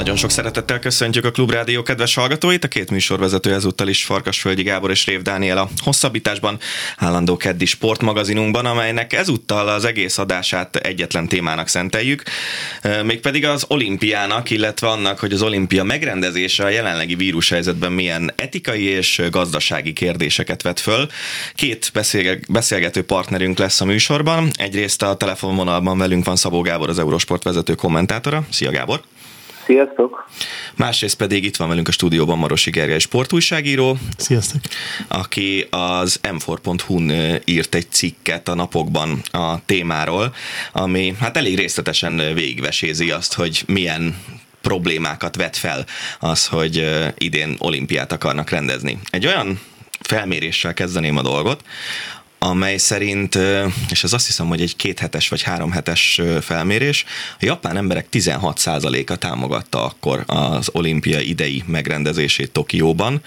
Nagyon sok szeretettel köszöntjük a Klubrádió kedves hallgatóit, a két műsorvezető ezúttal is Farkasföldi Gábor és Rév Dániel a hosszabbításban, állandó keddi sportmagazinunkban, amelynek ezúttal az egész adását egyetlen témának szenteljük, mégpedig az olimpiának, illetve annak, hogy az olimpia megrendezése a jelenlegi vírushelyzetben milyen etikai és gazdasági kérdéseket vet föl. Két beszélgető partnerünk lesz a műsorban. Egyrészt a telefonvonalban velünk van Szabó Gábor, az Eurosport vezető kommentátora. Szia Gábor! Sziasztok! Másrészt pedig itt van velünk a stúdióban Marosi Gergely sportújságíró. Sziasztok! Aki az m4.hu-n írt egy cikket a napokban a témáról, ami hát elég részletesen végigvesézi azt, hogy milyen problémákat vet fel az, hogy idén olimpiát akarnak rendezni. Egy olyan felméréssel kezdeném a dolgot, amely szerint, és ez azt hiszem, hogy egy kéthetes vagy háromhetes felmérés, a japán emberek 16%-a támogatta akkor az olimpia idei megrendezését Tokióban.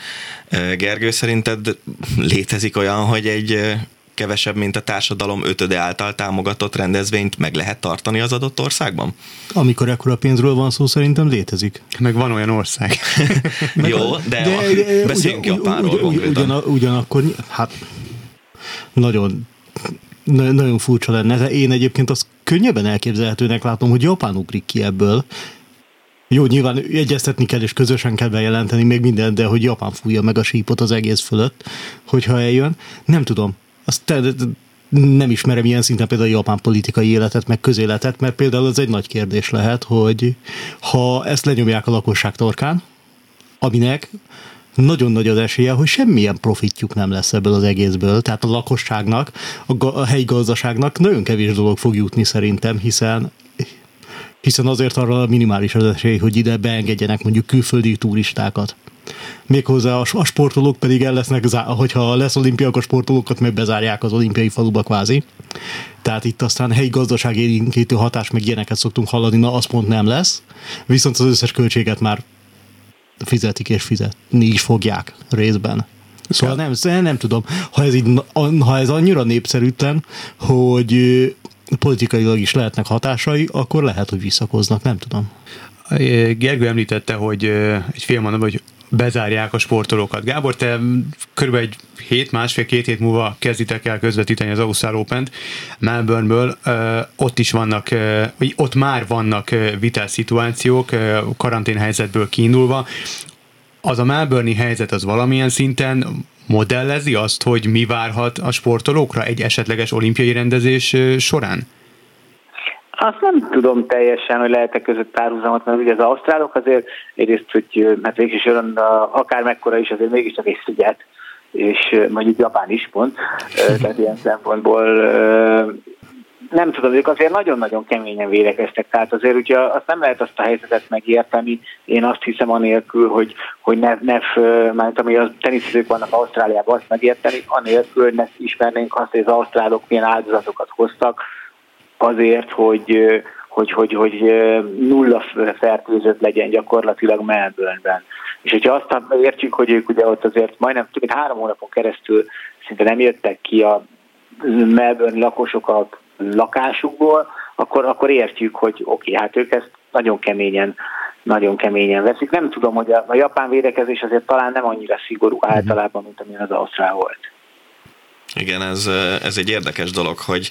Gergő, szerinted létezik olyan, hogy egy kevesebb, mint a társadalom ötöde által támogatott rendezvényt meg lehet tartani az adott országban? Amikor ekkora pénzről van szó, szerintem létezik. Meg van olyan ország. Jó, de, de, de beszéljünk ugyan, Japánról ugyan, konkrétan. Ugyan, ugyanakkor, hát nagyon nagyon furcsa lenne, én egyébként azt könnyebben elképzelhetőnek látom, hogy Japán ugrik ki ebből. Jó, nyilván egyeztetni kell, és közösen kell bejelenteni még mindent, de hogy Japán fújja meg a sípot az egész fölött, hogyha eljön. Nem tudom. Azt te, nem ismerem ilyen szinten például a japán politikai életet, meg közéletet, mert például az egy nagy kérdés lehet, hogy ha ezt lenyomják a lakosság torkán, aminek nagyon nagy az esélye, hogy semmilyen profitjuk nem lesz ebből az egészből. Tehát a lakosságnak, a, a helyi gazdaságnak nagyon kevés dolog fog jutni szerintem, hiszen hiszen azért arra minimális az esély, hogy ide beengedjenek mondjuk külföldi turistákat. Méghozzá a, a sportolók pedig el lesznek, hogyha lesz olimpia, akkor sportolókat meg bezárják az olimpiai faluba kvázi. Tehát itt aztán helyi gazdaság érinkétő hatás, meg ilyeneket szoktunk hallani, na az pont nem lesz. Viszont az összes költséget már fizetik és fizetni is fogják részben. Szóval nem, nem, nem tudom, ha ez, így, ha ez annyira népszerűtlen, hogy politikailag is lehetnek hatásai, akkor lehet, hogy visszakoznak, nem tudom. Gergő említette, hogy egy fél mondatban, hogy bezárják a sportolókat. Gábor, te körülbelül egy hét, másfél-két hét múlva kezditek el közvetíteni az Ausztrál Open-t Melbourneből. Ott is vannak, vagy ott már vannak vitás szituációk, karantén helyzetből kiindulva. Az a Melbourne helyzet az valamilyen szinten modellezi azt, hogy mi várhat a sportolókra egy esetleges olimpiai rendezés során? Azt nem tudom teljesen, hogy lehet-e között párhuzamot, mert ugye az ausztrálok azért egyrészt, hogy hát végig is jön, akár mekkora is, azért mégiscsak egy sziget, és mondjuk Japán is pont, tehát ilyen szempontból nem tudom, ők azért nagyon-nagyon keményen védekeztek, tehát azért ugye azt nem lehet azt a helyzetet megérteni, én azt hiszem anélkül, hogy, hogy ne, ne mert ami a teniszezők vannak Ausztráliában, azt megérteni, anélkül, hogy ne ismernénk azt, hogy az ausztrálok milyen áldozatokat hoztak, azért, hogy, hogy, hogy, hogy nulla fertőzött legyen gyakorlatilag Melbourneben. És hogyha azt értjük, hogy ők ugye ott azért majdnem több mint három hónapon keresztül szinte nem jöttek ki a Melbourne lakosok a lakásukból, akkor, akkor értjük, hogy oké, okay, hát ők ezt nagyon keményen nagyon keményen veszik. Nem tudom, hogy a, a japán védekezés azért talán nem annyira szigorú mhm. általában, mint amilyen az Ausztrál volt. Igen, ez, ez egy érdekes dolog, hogy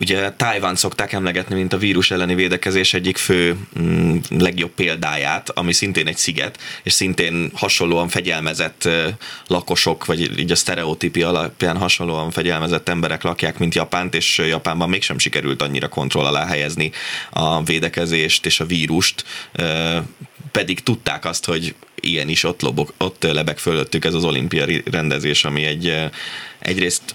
Ugye Tájván szokták emlegetni, mint a vírus elleni védekezés egyik fő mm, legjobb példáját, ami szintén egy sziget, és szintén hasonlóan fegyelmezett lakosok, vagy így a sztereotípi alapján hasonlóan fegyelmezett emberek lakják, mint Japánt, és Japánban mégsem sikerült annyira kontroll alá helyezni a védekezést és a vírust, pedig tudták azt, hogy ilyen is ott, lobog, ott lebeg fölöttük ez az olimpiai rendezés, ami egy egyrészt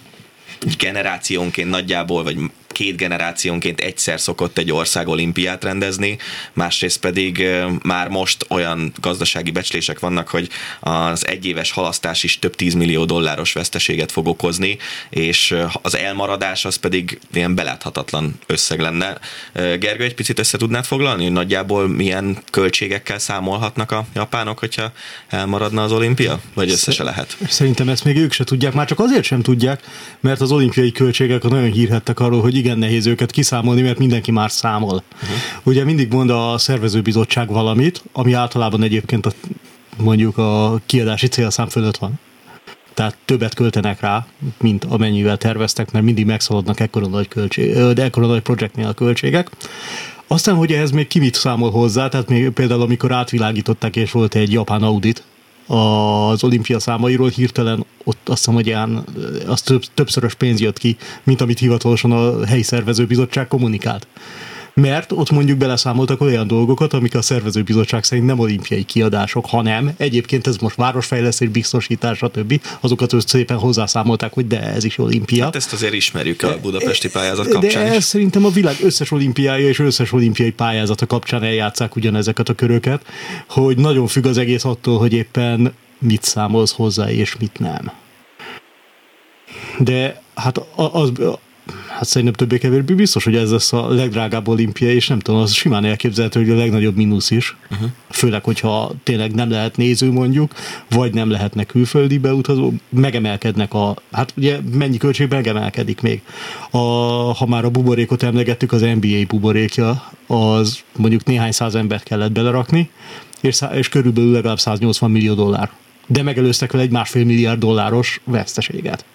generációnként nagyjából, vagy két generációnként egyszer szokott egy ország olimpiát rendezni, másrészt pedig már most olyan gazdasági becslések vannak, hogy az egyéves halasztás is több tízmillió dolláros veszteséget fog okozni, és az elmaradás az pedig ilyen beláthatatlan összeg lenne. Gergő, egy picit össze tudnád foglalni, hogy nagyjából milyen költségekkel számolhatnak a japánok, hogyha elmaradna az olimpia? Vagy össze se lehet? Szerintem ezt még ők se tudják, már csak azért sem tudják, mert az olimpiai költségek nagyon hírhettek arról, hogy igen nehéz őket kiszámolni, mert mindenki már számol. Uh-huh. Ugye mindig mond a szervezőbizottság valamit, ami általában egyébként a, mondjuk a kiadási célszám fölött van. Tehát többet költenek rá, mint amennyivel terveztek, mert mindig megszaladnak ekkora nagy, költség, de ekkora nagy projektnél a költségek. Aztán, hogy ehhez még ki mit számol hozzá, tehát még például amikor átvilágították, és volt egy japán audit, az olimpia számairól. Hirtelen ott azt hiszem, hogy ilyen, az több, többszörös pénz jött ki, mint amit hivatalosan a helyi szervezőbizottság kommunikált mert ott mondjuk beleszámoltak olyan dolgokat, amik a szervezőbizottság szerint nem olimpiai kiadások, hanem egyébként ez most városfejlesztés, biztosítás, stb. Azokat őt szépen hozzászámolták, hogy de ez is olimpia. Hát ezt azért ismerjük a budapesti pályázat kapcsán De ez szerintem a világ összes olimpiája és összes olimpiai pályázata kapcsán eljátszák ugyanezeket a köröket, hogy nagyon függ az egész attól, hogy éppen mit számolsz hozzá és mit nem. De hát az, hát szerintem többé-kevésbé biztos, hogy ez lesz a legdrágább olimpia, és nem tudom, az simán elképzelhető, hogy a legnagyobb mínusz is. Uh-huh. Főleg, hogyha tényleg nem lehet néző mondjuk, vagy nem lehetnek külföldi beutazó, megemelkednek a, hát ugye mennyi költség megemelkedik még. A, ha már a buborékot emlegettük, az NBA buborékja, az mondjuk néhány száz embert kellett belerakni, és, és körülbelül legalább 180 millió dollár. De megelőztek vele egy másfél milliárd dolláros veszteséget.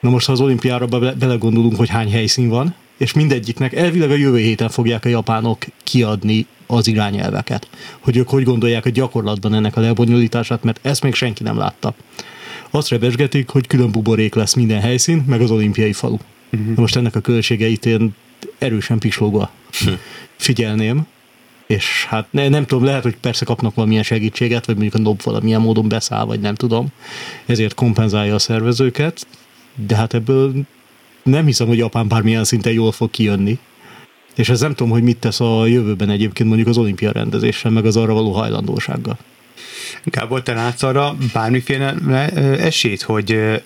Na most, ha az olimpiára be- belegondolunk, hogy hány helyszín van, és mindegyiknek elvileg a jövő héten fogják a japánok kiadni az irányelveket, hogy ők hogy gondolják a gyakorlatban ennek a lebonyolítását, mert ezt még senki nem látta. Azt rebesgetik, hogy külön buborék lesz minden helyszín, meg az olimpiai falu. Uh-huh. Na most ennek a költségeit én erősen pislogva uh-huh. figyelném, és hát ne, nem tudom, lehet, hogy persze kapnak valamilyen segítséget, vagy mondjuk a NOB valamilyen módon beszáll, vagy nem tudom, ezért kompenzálja a szervezőket, de hát ebből nem hiszem, hogy Japán bármilyen szinten jól fog kijönni. És ez nem tudom, hogy mit tesz a jövőben egyébként mondjuk az olimpia rendezéssel, meg az arra való hajlandósággal. Gábor, te látsz arra bármiféle esélyt, hogy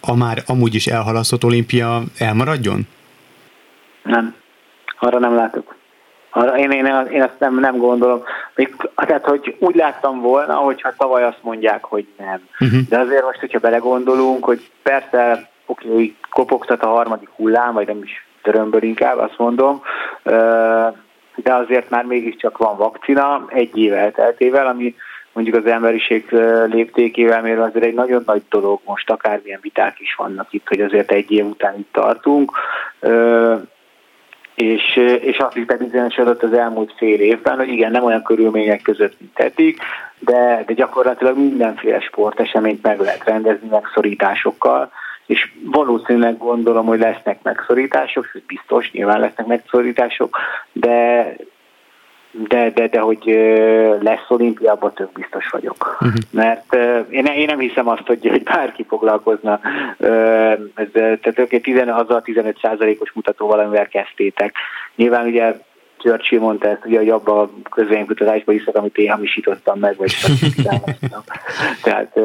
a már amúgy is elhalasztott olimpia elmaradjon? Nem. Arra nem látok. Arra én, én, én ezt nem, nem gondolom. Még, tehát, hogy úgy láttam volna, hogyha tavaly azt mondják, hogy nem. Uh-huh. De azért most, hogyha belegondolunk, hogy persze oké, okay, kopogtat a harmadik hullám, vagy nem is törömből inkább, azt mondom, de azért már mégiscsak van vakcina, egy év elteltével, ami mondjuk az emberiség léptékével mérve azért egy nagyon nagy dolog most, akármilyen viták is vannak itt, hogy azért egy év után itt tartunk, és, és azt is bebizonyosodott az elmúlt fél évben, hogy igen, nem olyan körülmények között, mint eddig, de, de gyakorlatilag mindenféle sporteseményt meg lehet rendezni megszorításokkal, és valószínűleg gondolom, hogy lesznek megszorítások, sőt biztos, nyilván lesznek megszorítások, de de, de, de hogy lesz olimpiában tök biztos vagyok. Uh-huh. Mert én, én nem hiszem azt, hogy, hogy bárki foglalkozna. Ez, tehát ők 10, az a 15 százalékos mutatóval, amivel kezdtétek. Nyilván ugye Churchill mondta ezt, ugye, hogy abban a közvénykutatásban hiszek, amit én hamisítottam meg, vagy Tehát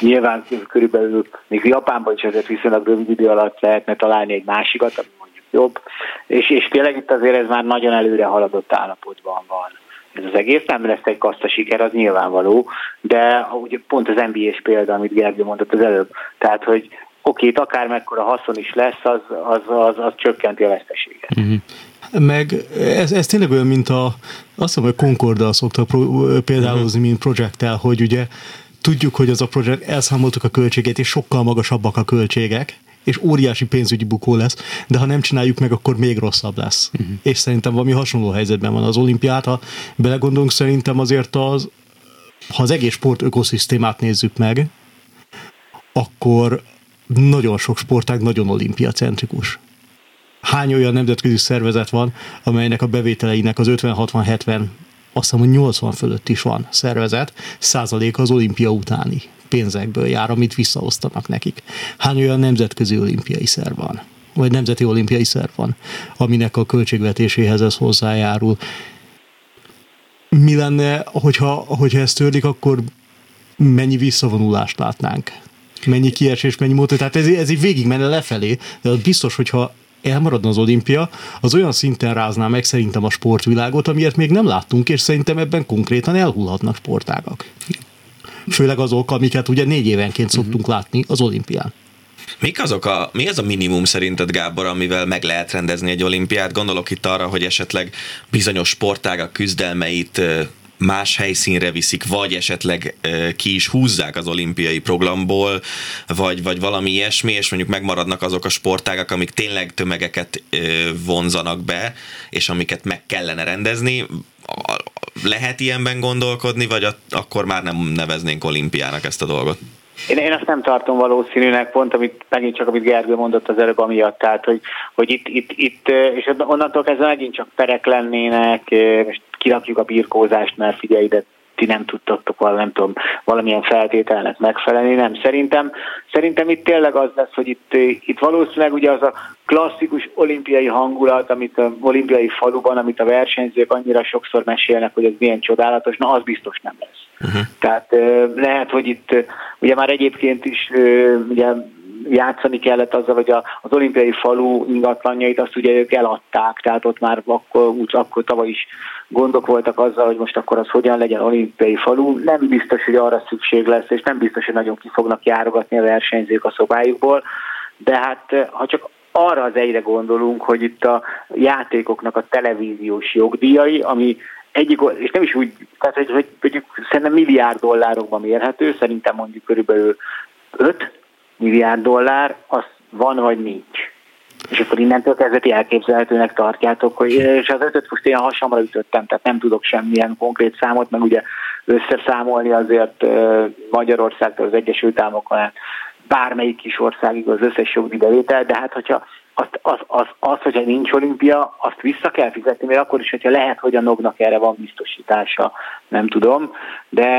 nyilván körülbelül még Japánban is ezért viszonylag rövid idő alatt lehetne találni egy másikat, ami mondjuk jobb, és, és tényleg itt azért ez már nagyon előre haladott állapotban van. Ez az egész nem lesz egy kaszta siker, az nyilvánvaló, de ugye pont az NBA-s példa, amit Gergő mondott az előbb, tehát, hogy oké, akár mekkora haszon is lesz, az, az, az, az csökkenti a veszteséget. Uh-huh. Meg ez, ez tényleg olyan, mint a, azt hiszem, hogy Concorddal szoktak például, uh-huh. mint projekttel, hogy ugye tudjuk, hogy az a projekt, elszámoltuk a költségét, és sokkal magasabbak a költségek, és óriási pénzügyi bukó lesz, de ha nem csináljuk meg, akkor még rosszabb lesz. Uh-huh. És szerintem valami hasonló helyzetben van az olimpiát. Ha belegondolunk, szerintem azért az, ha az egész sport ökoszisztémát nézzük meg, akkor nagyon sok sportág nagyon olimpiacentrikus. Hány olyan nemzetközi szervezet van, amelynek a bevételeinek az 50-60-70 azt hiszem, hogy 80 fölött is van szervezet, százalék az olimpia utáni pénzekből jár, amit visszaosztanak nekik. Hány olyan nemzetközi olimpiai szerv van? vagy nemzeti olimpiai szerv van, aminek a költségvetéséhez ez hozzájárul. Mi lenne, hogyha, hogyha ez törlik, akkor mennyi visszavonulást látnánk? Mennyi kiesés, mennyi mód, tehát ez, ez így végig menne lefelé, de az biztos, hogyha elmaradna az olimpia, az olyan szinten rázná meg szerintem a sportvilágot, amiért még nem láttunk, és szerintem ebben konkrétan elhullhatnak sportágak. Főleg azok, amiket ugye négy évenként szoktunk uh-huh. látni az olimpián. Mik azok a, mi az a minimum szerinted, Gábor, amivel meg lehet rendezni egy olimpiát? Gondolok itt arra, hogy esetleg bizonyos sportágak küzdelmeit más helyszínre viszik, vagy esetleg ki is húzzák az olimpiai programból, vagy, vagy valami ilyesmi, és mondjuk megmaradnak azok a sportágak, amik tényleg tömegeket vonzanak be, és amiket meg kellene rendezni. Lehet ilyenben gondolkodni, vagy akkor már nem neveznénk olimpiának ezt a dolgot? Én, én azt nem tartom valószínűnek, pont amit megint csak amit Gergő mondott az előbb amiatt, tehát hogy, hogy itt, itt, itt, és onnantól kezdve megint csak perek lennének, most kirakjuk a birkózást, mert figyelj ide, ti nem tudtatok valami, nem tudom, valamilyen feltételnek megfelelni, nem. Szerintem, szerintem itt tényleg az lesz, hogy itt, itt valószínűleg ugye az a klasszikus olimpiai hangulat, amit a olimpiai faluban, amit a versenyzők annyira sokszor mesélnek, hogy ez milyen csodálatos, na az biztos nem lesz. Uh-huh. Tehát lehet, hogy itt ugye már egyébként is ugye játszani kellett azzal, hogy az olimpiai falu ingatlanjait azt ugye ők eladták, tehát ott már akkor, úgy, akkor tavaly is gondok voltak azzal, hogy most akkor az hogyan legyen olimpiai falu. Nem biztos, hogy arra szükség lesz, és nem biztos, hogy nagyon ki fognak járogatni a versenyzők a szobájukból, de hát ha csak arra az egyre gondolunk, hogy itt a játékoknak a televíziós jogdíjai, ami egyik, és nem is úgy, tehát hogy, hogy, hogy szerintem milliárd dollárokban mérhető, szerintem mondjuk körülbelül 5 milliárd dollár, az van vagy nincs. És akkor innentől kezdve elképzelhetőnek tartjátok, hogy és az ötöt most én hasamra ütöttem, tehát nem tudok semmilyen konkrét számot, meg ugye összeszámolni azért Magyarországtól az Egyesült Államokon bármelyik kis országig az összes jogdíjbevétel, de hát hogyha az, az, az, az, hogyha nincs olimpia, azt vissza kell fizetni, mert akkor is, hogyha lehet, hogy a nognak erre van biztosítása, nem tudom, de,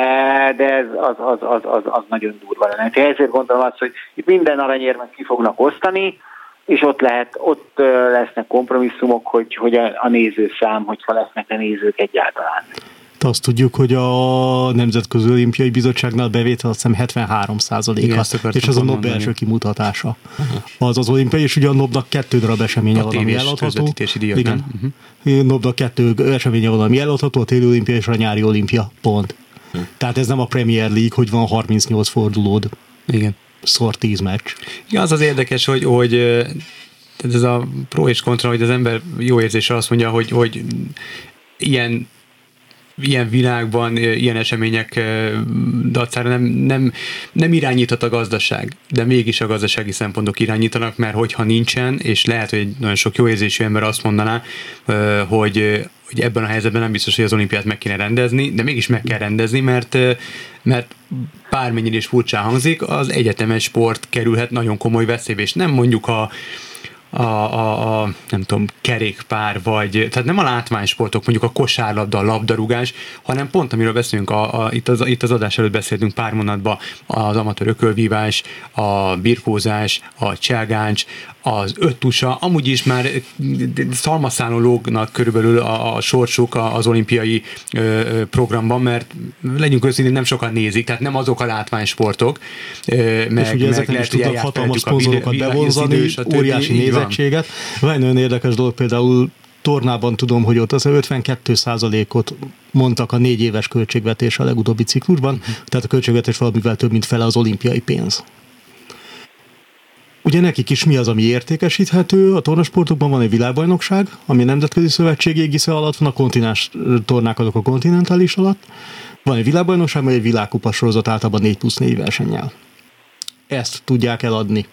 de ez az, az, az, az, az nagyon durva lenne. Ezért gondolom azt, hogy itt minden aranyérmet ki fognak osztani, és ott lehet, ott lesznek kompromisszumok, hogy, hogy a, a nézőszám, hogyha lesznek a nézők egyáltalán. Azt tudjuk, hogy a Nemzetközi Olimpiai Bizottságnál bevétel azt hiszem 73 százaléka, és az a NOB belső kimutatása. Uh-huh. Az az olimpiai, és ugye a NOB-nak kettő darab eseménye van, ami eladható. Igen. Uh-huh. NOB-nak kettő eseménye van, ami eladható, a téli olimpia és a nyári olimpia, pont. Uh-huh. Tehát ez nem a Premier League, hogy van 38 fordulód. Igen szor tíz meccs. Ja, az az érdekes, hogy, hogy ez a pro és kontra, hogy az ember jó érzésre azt mondja, hogy, hogy ilyen ilyen világban, ilyen események dacára nem, nem, nem irányíthat a gazdaság, de mégis a gazdasági szempontok irányítanak, mert hogyha nincsen, és lehet, hogy nagyon sok jó érzésű ember azt mondaná, hogy, hogy ebben a helyzetben nem biztos, hogy az olimpiát meg kéne rendezni, de mégis meg kell rendezni, mert, mert bármennyire is furcsán hangzik, az egyetemes sport kerülhet nagyon komoly veszélybe, és nem mondjuk a a, a, a nem tudom, kerékpár, vagy, tehát nem a látványsportok, mondjuk a kosárlabda, a labdarúgás, hanem pont amiről beszélünk, a, a, itt, az, itt az adás előtt beszéltünk pár mondatban, az amatőr ökölvívás, a birkózás, a cselgáncs, az öttusa, amúgy is már szalmaszálon körülbelül a, a sorsuk az olimpiai ö, programban, mert legyünk őszintén, nem sokan nézik, tehát nem azok a látványsportok, ö, meg, és ugye ezek meg lehet, is tudnak hatalmas szponzorokat bevonzani, óriási nézettséget. Van nagyon érdekes dolog, például tornában tudom, hogy ott az 52 ot mondtak a négy éves költségvetés a legutóbbi ciklusban, uh-huh. tehát a költségvetés valamivel több, mint fele az olimpiai pénz. Ugye nekik is mi az, ami értékesíthető? A tornasportokban van egy világbajnokság, ami a Nemzetközi Szövetség égisze alatt van, a kontinens tornák azok a kontinentális alatt. Van egy világbajnokság, vagy egy világkupa sorozat általában 4 plusz 4 versennyel. Ezt tudják eladni.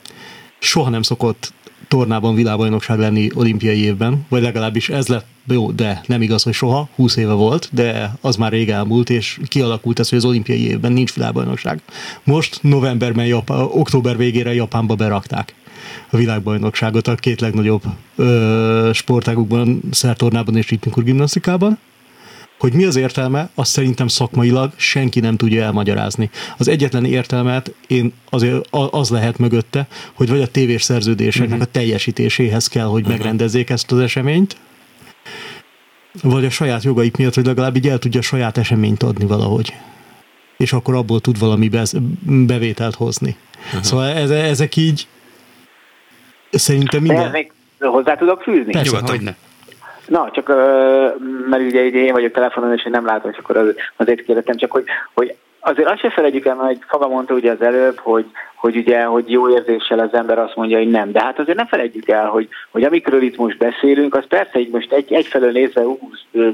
Soha nem szokott tornában világbajnokság lenni olimpiai évben, vagy legalábbis ez lett jó, de nem igaz, hogy soha, 20 éve volt, de az már rég elmúlt, és kialakult ez, hogy az olimpiai évben nincs világbajnokság. Most novemberben, Japán, október végére Japánba berakták a világbajnokságot a két legnagyobb ö, sportágukban, szertornában és ritmikus gimnasztikában Hogy mi az értelme, azt szerintem szakmailag senki nem tudja elmagyarázni. Az egyetlen értelmet én azért az lehet mögötte, hogy vagy a tévés szerződéseknek uh-huh. a teljesítéséhez kell, hogy uh-huh. megrendezzék ezt az eseményt, vagy a saját jogaik miatt, hogy legalább így el tudja a saját eseményt adni valahogy. És akkor abból tud valami bevételt hozni. Uh-huh. Szóval ez, ezek így szerintem minden... még hozzá tudok fűzni? Persze, hogy ne. Na, csak mert ugye én vagyok telefonon, és én nem látom, és akkor azért kérdeztem, csak hogy, hogy azért azt se felejtjük el, hogy Faga mondta ugye az előbb, hogy, hogy ugye, hogy jó érzéssel az ember azt mondja, hogy nem. De hát azért ne felejtjük el, hogy, hogy amikről itt most beszélünk, az persze így most egy, egyfelől nézve ú,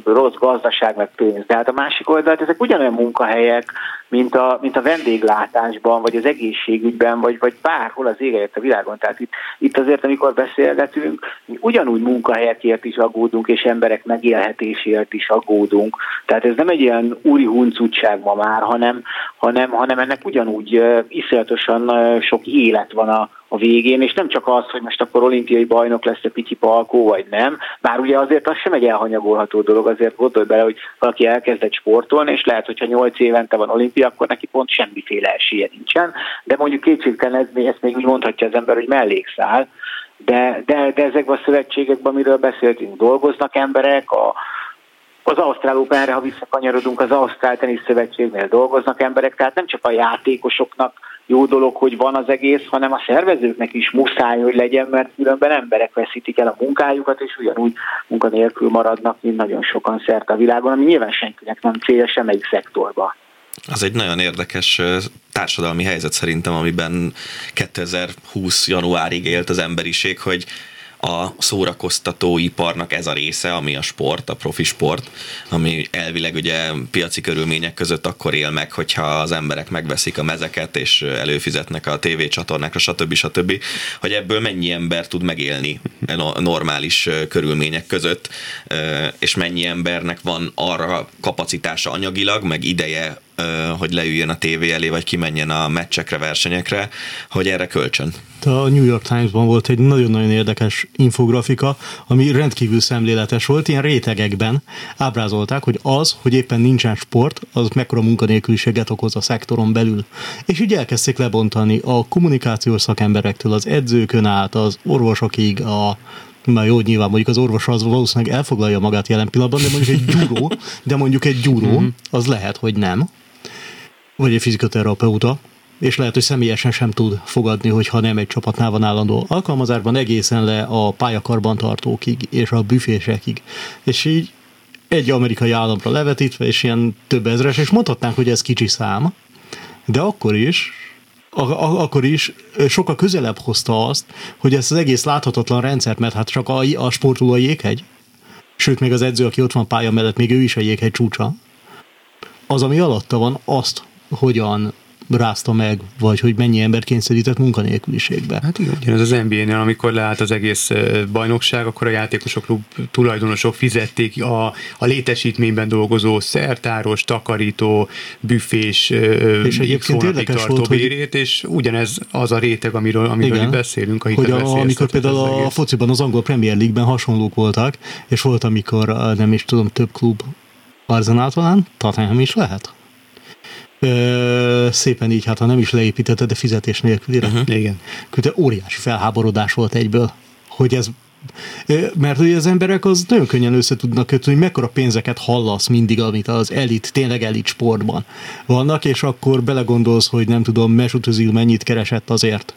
rossz gazdaság meg pénz, de hát a másik oldalt ezek ugyanolyan munkahelyek, mint a, mint a vendéglátásban, vagy az egészségügyben, vagy, vagy bárhol az égeit a világon. Tehát itt, itt azért, amikor beszélgetünk, mi ugyanúgy munkahelyekért is aggódunk, és emberek megélhetéséért is aggódunk. Tehát ez nem egy ilyen úri huncutság ma már, hanem, hanem, hanem ennek ugyanúgy iszonyatosan sok élet van a, a végén, és nem csak az, hogy most akkor olimpiai bajnok lesz a Pityi Palkó, vagy nem, bár ugye azért az sem egy elhanyagolható dolog, azért gondolj bele, hogy valaki elkezdett sportolni, és lehet, hogyha 8 évente van olimpia, akkor neki pont semmiféle esélye nincsen, de mondjuk kétségtelen ez, ezt még úgy mondhatja az ember, hogy mellékszál, de, de, de ezekben a szövetségekben, amiről beszéltünk, dolgoznak emberek, a, az Ausztrál Openre, ha visszakanyarodunk, az Ausztrál Tenisz Szövetségnél dolgoznak emberek, tehát nem csak a játékosoknak jó dolog, hogy van az egész, hanem a szervezőknek is muszáj, hogy legyen, mert különben emberek veszítik el a munkájukat, és ugyanúgy munkanélkül maradnak, mint nagyon sokan szerte a világon, ami nyilván senkinek nem célja semmelyik szektorba. Az egy nagyon érdekes társadalmi helyzet szerintem, amiben 2020 januárig élt az emberiség, hogy a szórakoztatóiparnak ez a része, ami a sport, a profi sport, ami elvileg ugye piaci körülmények között akkor él meg, hogyha az emberek megveszik a mezeket és előfizetnek a tévécsatornákra, stb. stb. hogy ebből mennyi ember tud megélni normális körülmények között, és mennyi embernek van arra kapacitása anyagilag, meg ideje hogy leüljön a tévé elé, vagy kimenjen a meccsekre, versenyekre, hogy erre kölcsön. A New York Times-ban volt egy nagyon-nagyon érdekes infografika, ami rendkívül szemléletes volt, ilyen rétegekben ábrázolták, hogy az, hogy éppen nincsen sport, az mekkora munkanélküliséget okoz a szektoron belül. És így elkezdték lebontani a kommunikációs szakemberektől, az edzőkön át, az orvosokig, a már jó, nyilván mondjuk az orvos az valószínűleg elfoglalja magát jelen pillanatban, de mondjuk egy gyúró, de mondjuk egy gyúró, mhm. az lehet, hogy nem vagy egy fizikoterapeuta, és lehet, hogy személyesen sem tud fogadni, hogyha nem egy csapatnál van állandó alkalmazásban, egészen le a pályakarbantartókig és a büfésekig. És így egy amerikai államra levetítve, és ilyen több ezres, és mondhatnánk, hogy ez kicsi szám, de akkor is, akkor is sokkal közelebb hozta azt, hogy ezt az egész láthatatlan rendszert, mert hát csak a, a sportoló a jéghegy, sőt, még az edző, aki ott van pálya mellett, még ő is a jéghegy csúcsa, az, ami alatta van, azt hogyan rázta meg, vagy hogy mennyi ember kényszerített munkanélküliségbe. Hát igen, ez az NBA-nél, amikor leállt az egész bajnokság, akkor a játékosok klub tulajdonosok fizették a, a létesítményben dolgozó szertáros, takarító, büfés, és egyébként érdekes volt, bérét, hogy... és ugyanez az a réteg, amiről, amiről igen, beszélünk, a hogy a, amikor például a, a fociban az angol Premier League-ben hasonlók voltak, és volt, amikor nem is tudom, több klub Arzenál talán, Tottenham is lehet? Ö, szépen így, hát ha nem is leépítette, de fizetés nélkülire. Uh-huh. Igen. Küldte óriási felháborodás volt egyből, hogy ez mert ugye az emberek az nagyon könnyen össze tudnak kötni, hogy mekkora pénzeket hallasz mindig, amit az elit, tényleg elit sportban vannak, és akkor belegondolsz, hogy nem tudom, Mesut Özil mennyit keresett azért.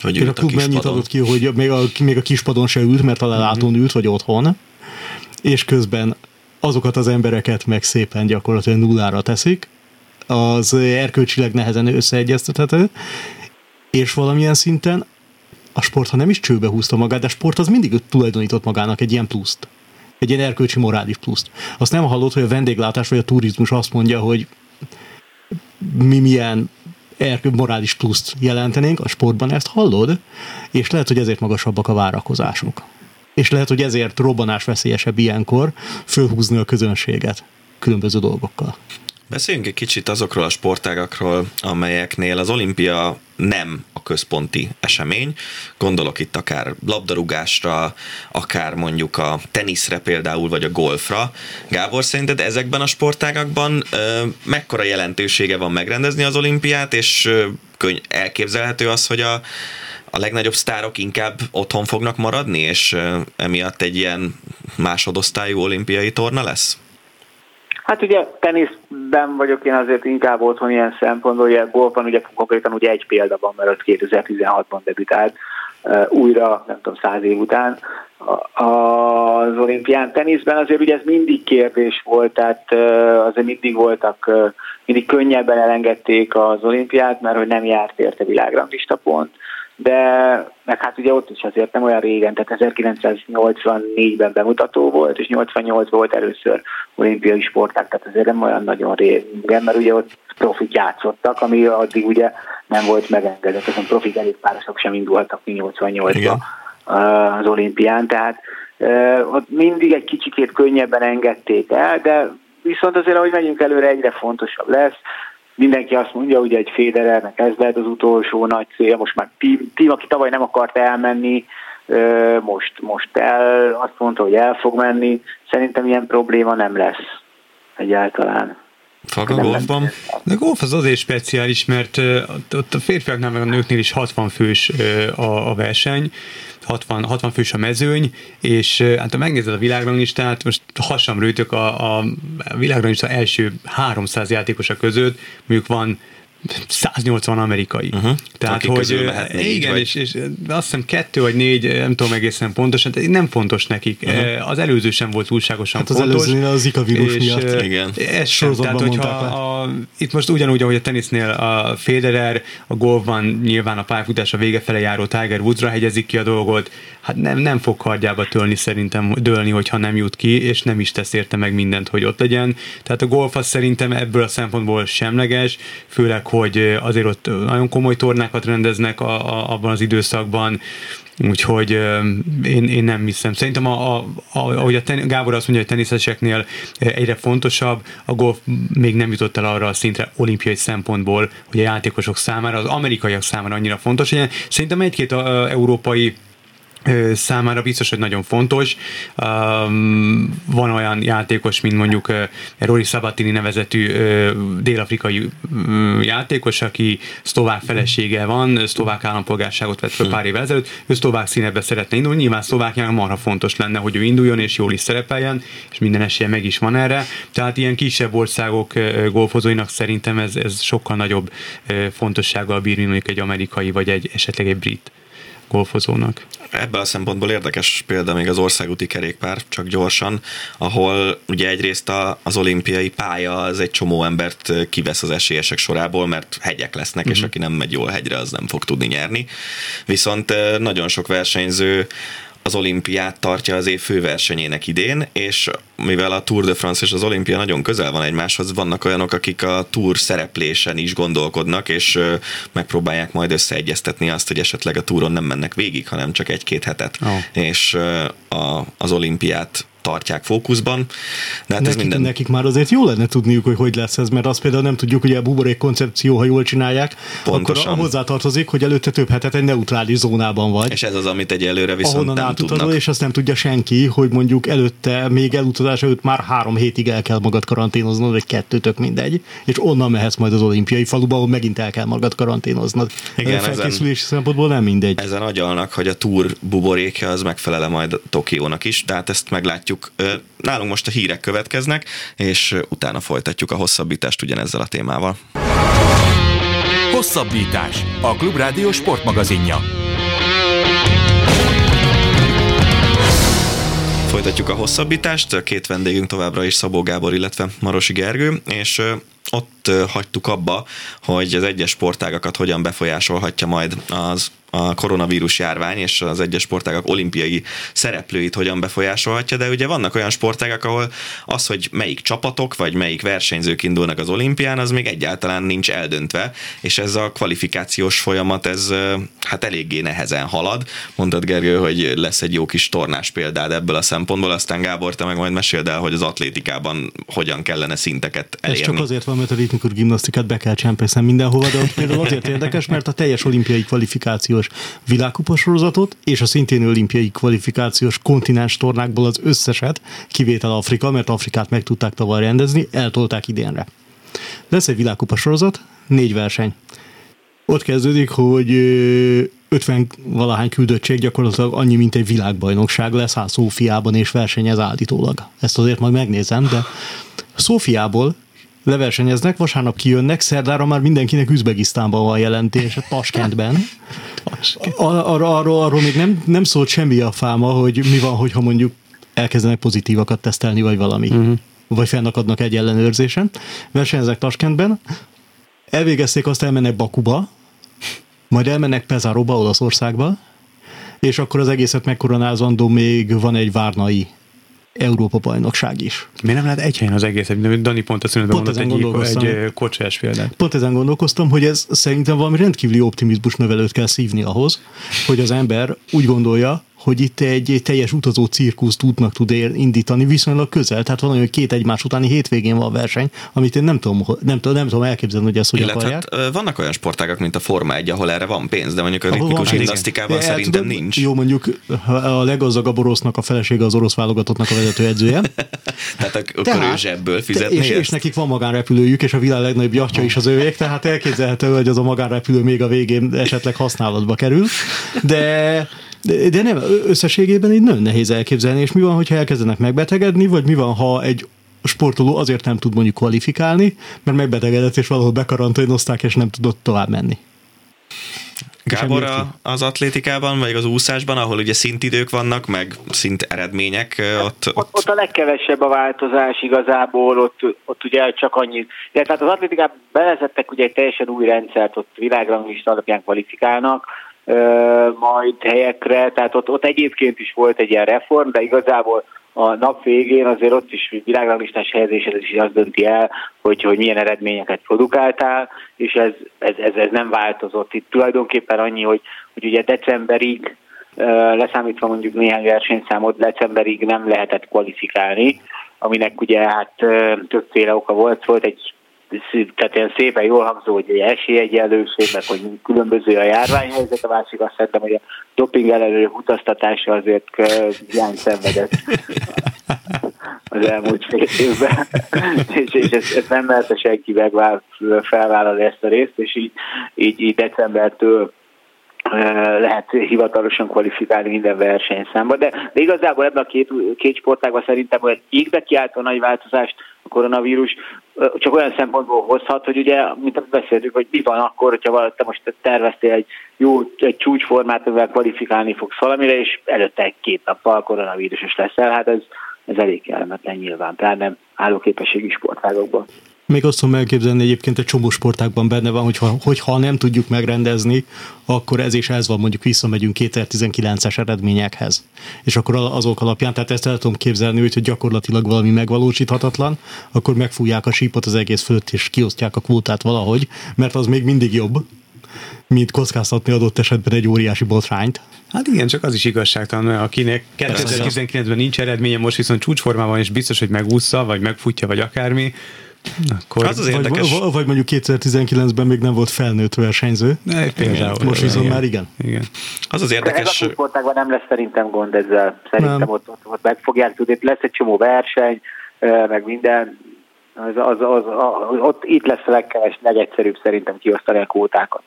Hogy ült a, klub mennyit adott ki, hogy még a, még a kispadon se ült, mert a lelátón ült, vagy otthon, és közben azokat az embereket meg szépen gyakorlatilag nullára teszik, az erkölcsileg nehezen összeegyeztethető, és valamilyen szinten a sport, ha nem is csőbe húzta magát, de a sport az mindig tulajdonított magának egy ilyen pluszt. Egy ilyen erkölcsi morális pluszt. Azt nem hallott, hogy a vendéglátás vagy a turizmus azt mondja, hogy mi milyen erkő, morális pluszt jelentenénk, a sportban ezt hallod, és lehet, hogy ezért magasabbak a várakozások. És lehet, hogy ezért robbanás veszélyesebb ilyenkor fölhúzni a közönséget különböző dolgokkal. Beszéljünk egy kicsit azokról a sportágakról, amelyeknél az olimpia nem a központi esemény. Gondolok itt akár labdarúgásra, akár mondjuk a teniszre például, vagy a golfra. Gábor, szerinted ezekben a sportágakban mekkora jelentősége van megrendezni az olimpiát, és elképzelhető az, hogy a, a legnagyobb sztárok inkább otthon fognak maradni, és emiatt egy ilyen másodosztályú olimpiai torna lesz? Hát ugye teniszben vagyok én azért inkább otthon ilyen szempontból, ugye golfban ugye konkrétan ugye egy példa van, mert ott 2016-ban debütált újra, nem tudom, száz év után az olimpián. Teniszben azért ugye ez mindig kérdés volt, tehát azért mindig voltak, mindig könnyebben elengedték az olimpiát, mert hogy nem járt érte világranglista pont de meg hát ugye ott is azért nem olyan régen, tehát 1984-ben bemutató volt, és 88 volt először olimpiai sporták, tehát azért nem olyan nagyon régen, mert ugye ott profik játszottak, ami addig ugye nem volt megengedett, azon profik párosok sem indultak 88-ban az olimpián, tehát ott mindig egy kicsikét könnyebben engedték el, de viszont azért, ahogy megyünk előre, egyre fontosabb lesz, mindenki azt mondja, hogy egy Federernek ez lehet az utolsó nagy cél, most már tím, tím aki tavaly nem akart elmenni, most, most el, azt mondta, hogy el fog menni. Szerintem ilyen probléma nem lesz egyáltalán. Fag a golfban? De golf az azért speciális, mert ott a férfiaknál meg a nőknél is 60 fős a, a verseny, 60, 60 fős a mezőny, és hát ha megnézed a világranglistát, most hasamrőtök a, a világranglista első 300 játékosa között, mondjuk van 180 amerikai. Uh-huh. Tehát, Akik hogy négy, igen, vagy... és, és azt hiszem kettő vagy négy, nem tudom egészen pontosan, nem fontos nekik. Uh-huh. Az előző sem volt túlságosan hát az fontos. előző az Zika vírus és, miatt. Igen. Ez sem, tehát hogyha a, itt most ugyanúgy, ahogy a tenisznél a Federer, a golfban nyilván a pályafutása vége fele járó Tiger Woodsra hegyezik ki a dolgot, hát nem, nem fog kardjába tölni szerintem, dőlni, hogyha nem jut ki, és nem is tesz érte meg mindent, hogy ott legyen. Tehát a golf az szerintem ebből a szempontból semleges, főleg, hogy azért ott nagyon komoly tornákat rendeznek a, a, abban az időszakban, Úgyhogy én, én nem hiszem. Szerintem, a, a, a, ahogy a ten, Gábor azt mondja, hogy teniszeseknél egyre fontosabb, a golf még nem jutott el arra a szintre olimpiai szempontból, hogy a játékosok számára, az amerikaiak számára annyira fontos. Hogy szerintem egy-két európai számára biztos, hogy nagyon fontos. Van olyan játékos, mint mondjuk Rory Sabatini nevezetű dél-afrikai játékos, aki szlovák felesége van, szlovák állampolgárságot vett fel pár évvel ezelőtt, ő szlovák színebe szeretne indulni. Nyilván Szlovákiának marha fontos lenne, hogy ő induljon és jól is szerepeljen, és minden esélye meg is van erre. Tehát ilyen kisebb országok golfozóinak szerintem ez, ez sokkal nagyobb fontossággal bír, mint mondjuk egy amerikai vagy egy esetleg egy brit golfozónak. Ebből a szempontból érdekes példa még az országúti kerékpár, csak gyorsan, ahol ugye egyrészt a, az olimpiai pálya az egy csomó embert kivesz az esélyesek sorából, mert hegyek lesznek, uh-huh. és mhm. aki nem megy jól hegyre, az nem fog tudni nyerni. Viszont nagyon sok versenyző az olimpiát tartja az év főversenyének idén, és mivel a Tour de France és az olimpia nagyon közel van egymáshoz, vannak olyanok, akik a Tour szereplésen is gondolkodnak, és megpróbálják majd összeegyeztetni azt, hogy esetleg a túron nem mennek végig, hanem csak egy-két hetet, oh. és a, az olimpiát tartják fókuszban. De hát nekik, ez minden... nekik már azért jó lenne tudniuk, hogy hogy lesz ez, mert azt például nem tudjuk, hogy a buborék koncepció, ha jól csinálják, Pontosan. akkor hozzátartozik, hogy előtte több hetet egy neutrális zónában vagy. És ez az, amit egy előre viszont ahonnan nem átutazol, tudnak. És azt nem tudja senki, hogy mondjuk előtte, még elutazás előtt már három hétig el kell magad karanténoznod, vagy kettő, tök mindegy, és onnan mehetsz majd az olimpiai faluba, ahol megint el kell magad karanténoznod. Igen, a felkészülés ezen, szempontból nem mindegy. Ezen agyalnak, hogy a túr buborékja az megfelele majd Tokiónak is, tehát ezt meglátjuk folytatjuk. Nálunk most a hírek következnek, és utána folytatjuk a hosszabbítást ugyanezzel a témával. Hosszabbítás. A Klubrádió sportmagazinja. Folytatjuk a hosszabbítást. Két vendégünk továbbra is Szabó Gábor, illetve Marosi Gergő, és ott hagytuk abba, hogy az egyes sportágakat hogyan befolyásolhatja majd az a koronavírus járvány és az egyes sportágak olimpiai szereplőit hogyan befolyásolhatja, de ugye vannak olyan sportágak, ahol az, hogy melyik csapatok vagy melyik versenyzők indulnak az olimpián, az még egyáltalán nincs eldöntve, és ez a kvalifikációs folyamat, ez hát eléggé nehezen halad. Mondtad Gergő, hogy lesz egy jó kis tornás példád ebből a szempontból, aztán Gábor, te meg majd meséld el, hogy az atlétikában hogyan kellene szinteket elérni. Ez csak azért alkalmat a ritmikus gimnasztikát be kell csempészni mindenhova, de ott például azért érdekes, mert a teljes olimpiai kvalifikációs világkupasorozatot és a szintén olimpiai kvalifikációs kontinens tornákból az összeset, kivétel Afrika, mert Afrikát meg tudták tavaly rendezni, eltolták idénre. Lesz egy világkupasorozat, négy verseny. Ott kezdődik, hogy 50 valahány küldöttség gyakorlatilag annyi, mint egy világbajnokság lesz hát Szófiában és versenyez állítólag. Ezt azért majd megnézem, de Szófiából leversenyeznek, vasárnap kijönnek, szerdára már mindenkinek Üzbegisztánban van jelentés, Taskentben. Arról, arról, arról még nem, nem szólt semmi a fáma, hogy mi van, hogyha mondjuk elkezdenek pozitívakat tesztelni, vagy valami. Uh-huh. Vagy fennakadnak egy ellenőrzésen. Versenyeznek Taskentben, elvégezték, azt elmennek Bakuba, majd elmennek Pezáróba, Olaszországba, és akkor az egészet megkoronázandó még van egy várnai Európa bajnokság is. Miért nem lehet egy helyen az egész? Dani pont azt mondta, pont egy, egy kocsás példát. Pont ezen gondolkoztam, hogy ez szerintem valami rendkívüli optimizmus növelőt kell szívni ahhoz, hogy az ember úgy gondolja, hogy itt egy, teljes utazó cirkuszt útnak tud indítani viszonylag közel, tehát van hogy két egymás utáni hétvégén van verseny, amit én nem tudom, nem, tudom, nem tudom elképzelni, hogy ezt hogy Illetve akarják. Hát, vannak olyan sportágak, mint a Forma 1, ahol erre van pénz, de mondjuk a ritmikus gimnasztikában szerintem tudom, nincs. Jó, mondjuk a leggazdagabb orosznak a felesége az orosz válogatottnak a vezetőedzője. tehát akkor tehát, ő zsebből fizetni és, és, nekik van magánrepülőjük, és a világ legnagyobb jachtja is az övék, tehát elképzelhető, hogy az a magánrepülő még a végén esetleg használatba kerül. De de, de nem, összességében így nagyon nehéz elképzelni, és mi van, hogyha elkezdenek megbetegedni, vagy mi van, ha egy sportoló azért nem tud mondjuk kvalifikálni, mert megbetegedett, és valahol bekaranténozták, és nem tudott tovább menni. Gábor a, az atlétikában, vagy az úszásban, ahol ugye szintidők vannak, meg szint eredmények, ott, ott... ott, ott a legkevesebb a változás igazából, ott, ott ugye csak annyi, de tehát az atlétikában bevezettek ugye egy teljesen új rendszert, ott világranglista alapján kvalifikálnak, majd helyekre, tehát ott, ott egyébként is volt egy ilyen reform, de igazából a nap végén azért ott is világranglistás helyezésed is azt dönti el, hogy, hogy milyen eredményeket produkáltál, és ez, ez, ez, ez nem változott. Itt tulajdonképpen annyi, hogy, hogy ugye decemberig leszámítva mondjuk néhány versenyszámot decemberig nem lehetett kvalifikálni, aminek ugye hát többféle oka volt, volt egy tehát ilyen szépen jól hangzó, hogy egy esélyegyenlőség, meg hogy különböző a járványhelyzet, a másik azt hiszem, hogy a doping ellenőrő utaztatása azért hiány szenvedett az elmúlt fél évben, és, és ezt, ezt nem merte senki megvál, felvállalni ezt a részt, és így, így, így decembertől lehet hivatalosan kvalifikálni minden versenyszámba, de, de igazából ebben a két, két sportágban szerintem olyan égbe kiáltó nagy változást koronavírus csak olyan szempontból hozhat, hogy ugye, mint amit beszéltük, hogy mi van akkor, hogyha te most terveztél egy jó egy csúcsformát, amivel kvalifikálni fogsz valamire, és előtte két nappal koronavírusos leszel, hát ez, ez elég kellemetlen nyilván, pláne állóképességi sportágokban. Még azt tudom elképzelni, egyébként egy csomó sportákban benne van, hogyha, hogyha nem tudjuk megrendezni, akkor ez és ez van, mondjuk visszamegyünk 2019-es eredményekhez. És akkor azok alapján, tehát ezt el tudom képzelni, hogy gyakorlatilag valami megvalósíthatatlan, akkor megfújják a sípot az egész fölött, és kiosztják a kvótát valahogy, mert az még mindig jobb, mint kockáztatni adott esetben egy óriási botrányt. Hát igen, csak az is igazságtalan, akinek 2019-ben nincs eredménye, most viszont csúcsformában és biztos, hogy megúszza, vagy megfutja, vagy akármi, akkor az az érdekes. Vagy, vagy mondjuk 2019-ben még nem volt felnőtt versenyző. Ne, például. Most viszont már igen. igen. Az az érdekes. Ez a nem lesz szerintem gond ezzel. Szerintem ott, ott, ott meg fogják tudni. Lesz egy csomó verseny, meg minden. Az, az, az, az, ott itt lesz a legkeves, legegyszerűbb szerintem kiosztani a kvótákat.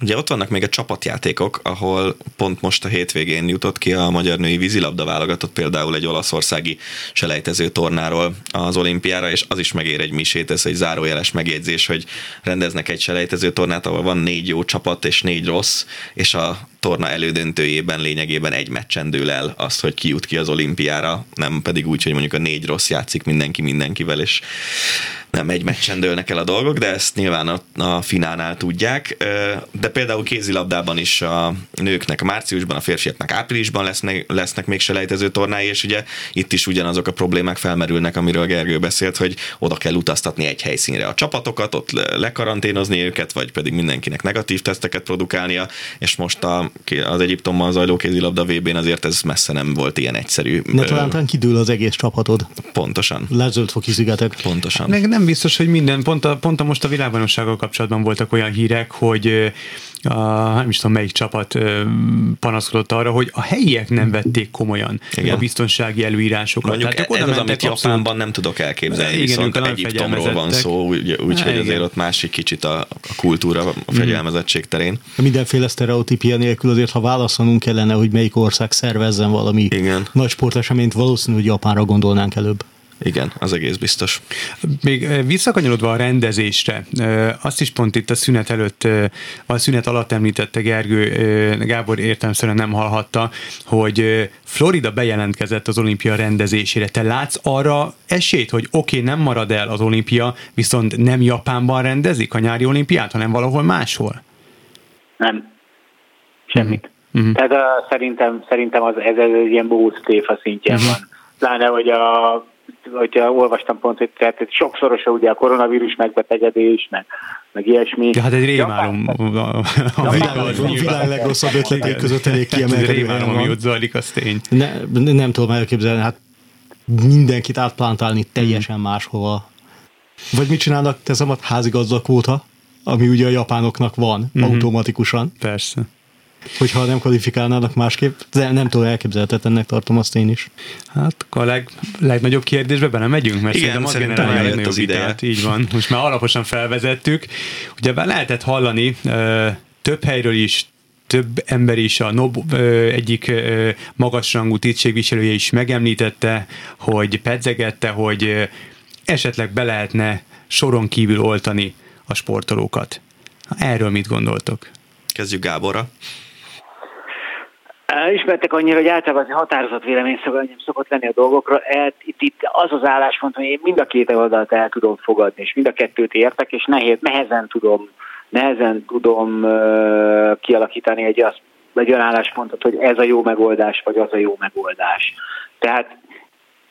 Ugye ott vannak még a csapatjátékok, ahol pont most a hétvégén jutott ki a magyar női vízilabda válogatott például egy olaszországi selejtező tornáról az olimpiára, és az is megér egy misét, ez egy zárójeles megjegyzés, hogy rendeznek egy selejtező tornát, ahol van négy jó csapat és négy rossz, és a torna elődöntőjében lényegében egy meccsen dől el azt, hogy ki jut ki az olimpiára, nem pedig úgy, hogy mondjuk a négy rossz játszik mindenki mindenkivel, és nem egy meccsen dőlnek el a dolgok, de ezt nyilván a, a finálnál tudják. De például kézilabdában is a nőknek márciusban, a férfiaknak áprilisban lesznek, lesznek még selejtező tornái, és ugye itt is ugyanazok a problémák felmerülnek, amiről Gergő beszélt, hogy oda kell utaztatni egy helyszínre a csapatokat, ott lekaranténozni őket, vagy pedig mindenkinek negatív teszteket produkálnia, és most a, az Egyiptommal zajló kézilabda VB-n azért ez messze nem volt ilyen egyszerű. Ne talán kidől az egész csapatod. Pontosan. Lezöld foki szigetek. Pontosan. Meg nem nem biztos, hogy minden, pont a, pont a most a világbajnoksággal kapcsolatban voltak olyan hírek, hogy a, nem is tudom melyik csapat panaszkodott arra, hogy a helyiek nem vették komolyan Igen. a biztonsági előírásokat. Mondjuk Tehát, ez az, amit abszolút... Japánban nem tudok elképzelni, Igen, viszont Egyiptomról van szó, úgyhogy úgy, úgy, azért ott másik kicsit a, a kultúra, a mhm. fegyelmezettség terén. Mindenféle sztereotípia nélkül azért, ha válaszolnunk kellene, hogy melyik ország szervezzen valami Igen. nagy sporteseményt, valószínű, hogy Japánra gondolnánk előbb. Igen, az egész biztos. Még visszakanyarodva a rendezésre, azt is pont itt a szünet előtt, a szünet alatt említette Gergő, Gábor értelmszerűen nem hallhatta, hogy Florida bejelentkezett az olimpia rendezésére. Te látsz arra esélyt, hogy oké, okay, nem marad el az olimpia, viszont nem Japánban rendezik a nyári olimpiát, hanem valahol máshol? Nem. Semmit. Uh-huh. Tehát uh, szerintem, szerintem az, ez, ez egy ilyen bóztéfa szintjén uh-huh. van. Pláne, hogy a hogyha olvastam pont, hogy tehát sokszorosa ugye a koronavírus megbetegedés, meg, meg ilyesmi. Ja, hát egy rémálom. A, világ legrosszabb ötletek között elég kiemelkedő. Rémálom, ami ott zajlik, az tény. Ne, nem tudom elképzelni, hát mindenkit átplántálni teljesen máshova. Vagy mit csinálnak, teszem a házigazdakvóta, ami ugye a japánoknak van mm-hmm. automatikusan. Persze hogyha nem kvalifikálnának másképp, de nem tudom, elképzelhetetlennek tartom azt én is. Hát akkor a leg, legnagyobb kérdésbe bele megyünk, mert Igen, szerintem az eljött az ideje. Így van, most már alaposan felvezettük. Ugye lehetett hallani több helyről is, több ember is, a Nob ö, egyik ö, magasrangú tisztségviselője is megemlítette, hogy pedzegette, hogy ö, esetleg be lehetne soron kívül oltani a sportolókat. Erről mit gondoltok? Kezdjük Gáborra. Ismertek annyira, hogy általában az határozott vélemény szokott lenni a dolgokra. Itt, itt az az álláspont, hogy én mind a két oldalt el tudom fogadni, és mind a kettőt értek, és nehéz, nehezen tudom, nehezen tudom uh, kialakítani egy, az, egy olyan álláspontot, hogy ez a jó megoldás, vagy az a jó megoldás. Tehát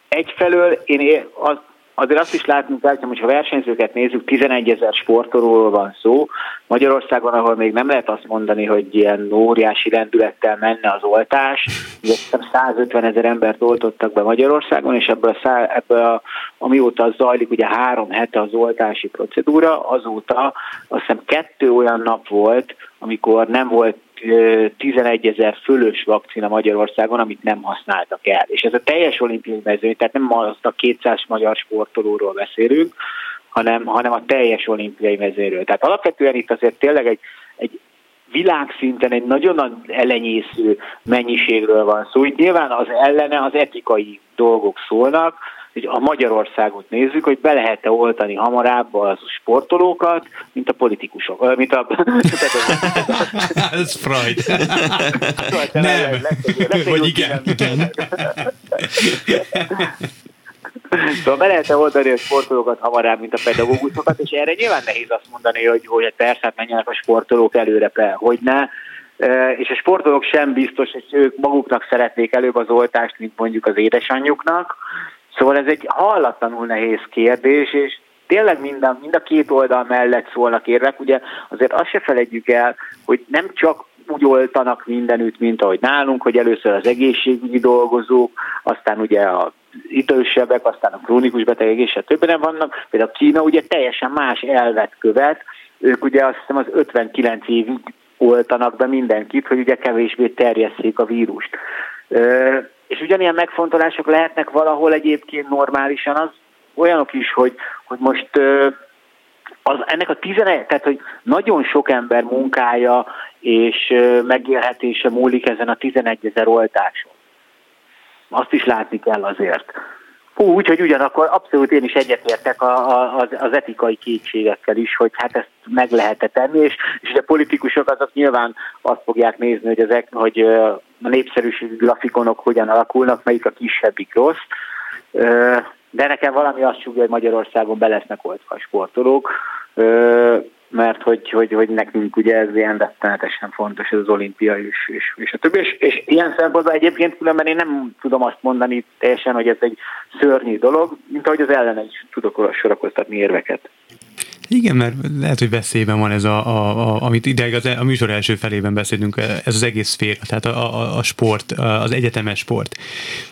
egyfelől én az, azért azt is látnunk kell, hogy ha versenyzőket nézzük, 11 ezer sportolóról van szó. Magyarországon, ahol még nem lehet azt mondani, hogy ilyen óriási rendülettel menne az oltás, ugye 150 ezer embert oltottak be Magyarországon, és ebből, a, szá, ebből a, amióta zajlik ugye három hete az oltási procedúra, azóta azt hiszem kettő olyan nap volt, amikor nem volt 11 ezer fölös vakcina Magyarországon, amit nem használtak el. És ez a teljes olimpiai mezőny, tehát nem az a 200 magyar sportolóról beszélünk, hanem, hanem a teljes olimpiai mezőről. Tehát alapvetően itt azért tényleg egy, egy világszinten egy nagyon elenyésző mennyiségről van szó. Itt nyilván az ellene az etikai dolgok szólnak, hogy a Magyarországot nézzük, hogy be lehet-e oltani hamarabb az sportolókat, mint a politikusok, mint a... Ez Freud. Nem, vagy igen. Szóval be lehet-e oldani a sportolókat hamarabb, mint a pedagógusokat, és erre nyilván nehéz azt mondani, hogy, hogy hát persze hát menjenek a sportolók előre, hogy ne. És a sportolók sem biztos, hogy ők maguknak szeretnék előbb az oltást, mint mondjuk az édesanyjuknak. Szóval ez egy hallatlanul nehéz kérdés, és tényleg minden, mind a két oldal mellett szólnak érvek. Ugye azért azt se felejtjük el, hogy nem csak úgy oltanak mindenütt, mint ahogy nálunk, hogy először az egészségügyi dolgozók, aztán ugye a idősebbek, aztán a krónikus betegek és a többen vannak. Például Kína ugye teljesen más elvet követ, ők ugye azt hiszem az 59 évig oltanak be mindenkit, hogy ugye kevésbé terjesszék a vírust. És ugyanilyen megfontolások lehetnek valahol egyébként normálisan, az olyanok is, hogy, hogy most az, ennek a 11, tehát hogy nagyon sok ember munkája és megélhetése múlik ezen a 11 ezer oltáson. Azt is látni kell azért. Úgy, ugyanakkor abszolút én is egyetértek a, a, az, etikai kétségekkel is, hogy hát ezt meg lehet tenni, és, és a politikusok azok nyilván azt fogják nézni, hogy, ezek, hogy a népszerűségi grafikonok hogyan alakulnak, melyik a kisebbik rossz. De nekem valami azt súgja, hogy Magyarországon be lesznek oltva a sportolók mert hogy, hogy, hogy nekünk ugye ez ilyen rettenetesen fontos, ez az olimpia és, és, és a többi. És, és ilyen szempontból egyébként különben én nem tudom azt mondani teljesen, hogy ez egy szörnyű dolog, mint ahogy az ellene is tudok sorakoztatni érveket. Igen, mert lehet, hogy veszélyben van ez, a, a, a amit ideig az, a műsor első felében beszélünk, ez az egész szféra, tehát a, a, a sport, az egyetemes sport.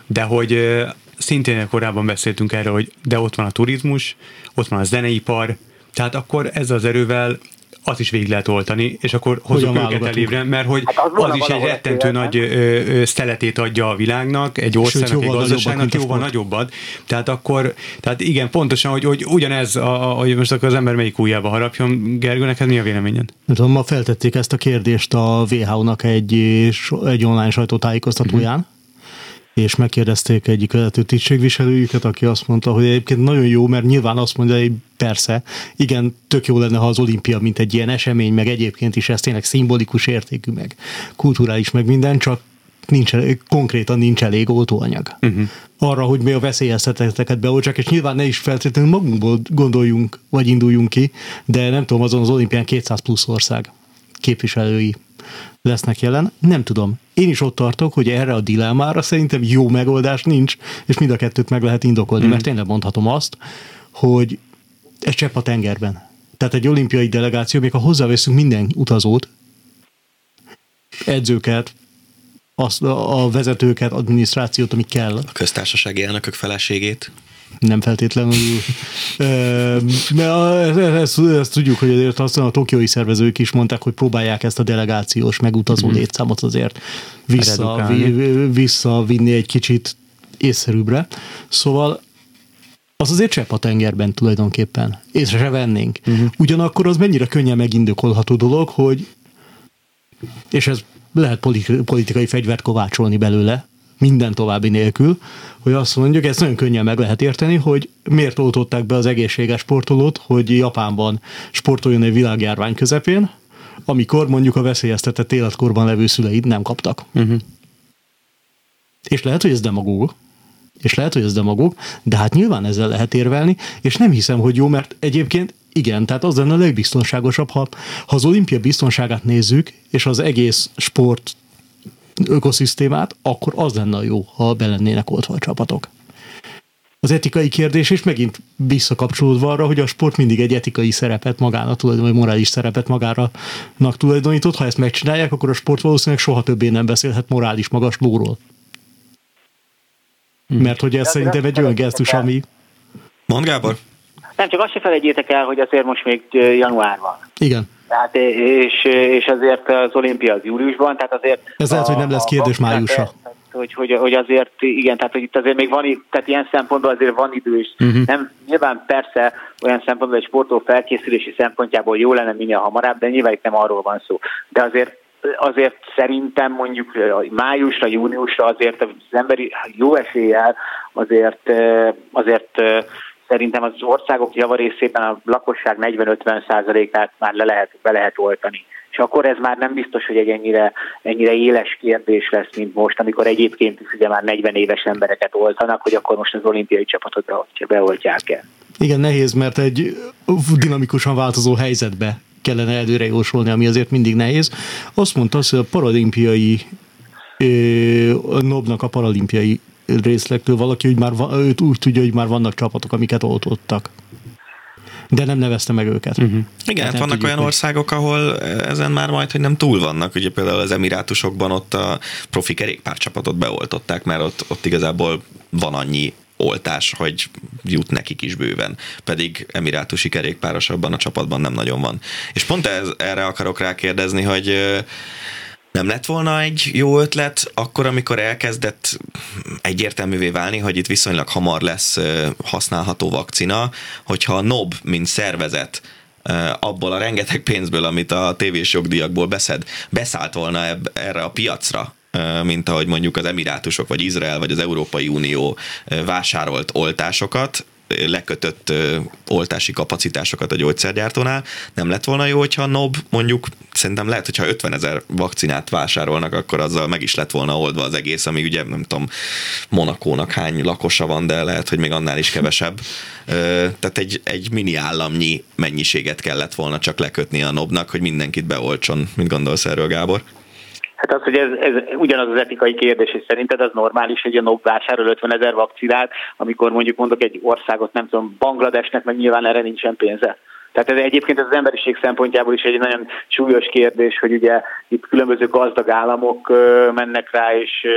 De hogy szintén korábban beszéltünk erről, hogy de ott van a turizmus, ott van a zeneipar, tehát akkor ezzel az erővel azt is végig lehet oltani, és akkor hozzuk őket elébre, mert hogy hát az, az is egy rettentő nagy ö, szeletét adja a világnak, egy országnak, egy gazdaságnak, jóval nagyobbat. Tehát akkor, tehát igen, pontosan, hogy, hogy ugyanez, a, hogy most akkor az ember melyik ujjába harapjon. Gergő, neked mi a véleményed? tudom, ma feltették ezt a kérdést a WHO-nak egy, egy online sajtótájékoztatóján, uh-huh és megkérdezték egyik vezető tisztségviselőjüket, aki azt mondta, hogy egyébként nagyon jó, mert nyilván azt mondja, hogy persze, igen, tök jó lenne, ha az olimpia, mint egy ilyen esemény, meg egyébként is ez tényleg szimbolikus értékű, meg kulturális, meg minden, csak nincs, konkrétan nincs elég oltóanyag. Uh-huh. Arra, hogy mi a veszélyeztetetteket beoltsák, és nyilván ne is feltétlenül magunkból gondoljunk, vagy induljunk ki, de nem tudom, azon az olimpián 200 plusz ország képviselői lesznek jelen. Nem tudom. Én is ott tartok, hogy erre a dilemmára szerintem jó megoldás nincs, és mind a kettőt meg lehet indokolni, mm. mert tényleg mondhatom azt, hogy ez csepp a tengerben. Tehát egy olimpiai delegáció, még ha hozzáveszünk minden utazót, edzőket, azt, a vezetőket, adminisztrációt, ami kell. A köztársasági elnökök feleségét nem feltétlenül. Mert ezt, ezt tudjuk, hogy azért aztán a tokiói szervezők is mondták, hogy próbálják ezt a delegációs megutazó mm. létszámot azért vissza, visszavinni egy kicsit észszerűbbre. Szóval az azért csepp a tengerben tulajdonképpen. Észre se vennénk. Uh-huh. Ugyanakkor az mennyire könnyen megindokolható dolog, hogy és ez lehet politikai fegyvert kovácsolni belőle, minden további nélkül, hogy azt mondjuk, ezt nagyon könnyen meg lehet érteni, hogy miért oltották be az egészséges sportolót, hogy Japánban sportoljon egy világjárvány közepén, amikor mondjuk a veszélyeztetett életkorban levő szüleid nem kaptak. Uh-huh. És lehet, hogy ez demagóg, és lehet, hogy ez demagóg, de hát nyilván ezzel lehet érvelni, és nem hiszem, hogy jó, mert egyébként igen, tehát az lenne a legbiztonságosabb, ha, ha az olimpia biztonságát nézzük, és az egész sport ökoszisztémát, akkor az lenne a jó, ha belennének oltva a csapatok. Az etikai kérdés, és megint visszakapcsolódva arra, hogy a sport mindig egy etikai szerepet magának tulajdonít, vagy morális szerepet magának tulajdonított. Ha ezt megcsinálják, akkor a sport valószínűleg soha többé nem beszélhet morális magas lóról. Hmm. Mert hogy ez szerintem egy olyan gesztus, ami... Mond Gábor? Nem, csak azt se felejtjétek el, hogy azért most még január van. Igen. Tehát, és, és azért az olimpia az júliusban, tehát azért... Ez lehet, hogy nem lesz kérdés májusra. Hogy, hogy, hogy, azért, igen, tehát hogy itt azért még van, tehát ilyen szempontból azért van idő, és uh-huh. nem, nyilván persze olyan szempontból egy sportoló felkészülési szempontjából jó lenne minél hamarabb, de nyilván itt nem arról van szó. De azért azért szerintem mondjuk májusra, júniusra azért az emberi jó eséllyel azért, azért szerintem az országok javarészében a lakosság 40-50 százalékát már le lehet, be lehet oltani. És akkor ez már nem biztos, hogy egy ennyire, ennyire éles kérdés lesz, mint most, amikor egyébként is ugye már 40 éves embereket oltanak, hogy akkor most az olimpiai csapatot beoltják el. Igen, nehéz, mert egy dinamikusan változó helyzetbe kellene előre jósolni, ami azért mindig nehéz. Azt mondta, hogy a paralimpiai NOB-nak a paralimpiai részlektől valaki, hogy már őt úgy tudja, hogy már vannak csapatok, amiket oltottak. De nem nevezte meg őket. Uh-huh. Igen, hát vannak olyan hogy... országok, ahol ezen már majd, hogy nem túl vannak. Ugye például az Emirátusokban ott a profi kerékpárcsapatot beoltották, mert ott, ott igazából van annyi oltás, hogy jut nekik is bőven. Pedig emirátusi kerékpáros abban a csapatban nem nagyon van. És pont ez, erre akarok rákérdezni, hogy nem lett volna egy jó ötlet akkor, amikor elkezdett egyértelművé válni, hogy itt viszonylag hamar lesz használható vakcina, hogyha a NOB, mint szervezet, abból a rengeteg pénzből, amit a tévés jogdíjakból beszed, beszállt volna ebb, erre a piacra, mint ahogy mondjuk az Emirátusok, vagy Izrael, vagy az Európai Unió vásárolt oltásokat, lekötött oltási kapacitásokat a gyógyszergyártónál. Nem lett volna jó, hogyha NOB mondjuk, szerintem lehet, hogyha 50 ezer vakcinát vásárolnak, akkor azzal meg is lett volna oldva az egész, ami ugye nem tudom, Monakónak hány lakosa van, de lehet, hogy még annál is kevesebb. Tehát egy, egy mini államnyi mennyiséget kellett volna csak lekötni a NOB-nak, hogy mindenkit beoltson. Mit gondolsz erről, Gábor? Hát az, hogy ez, ez ugyanaz az etikai kérdés, és szerinted az normális, hogy a NOB vásárol 50 ezer vakcinát, amikor mondjuk mondok egy országot, nem tudom, Bangladesnek, meg nyilván erre nincsen pénze. Tehát ez egyébként az emberiség szempontjából is egy nagyon súlyos kérdés, hogy ugye itt különböző gazdag államok mennek rá, és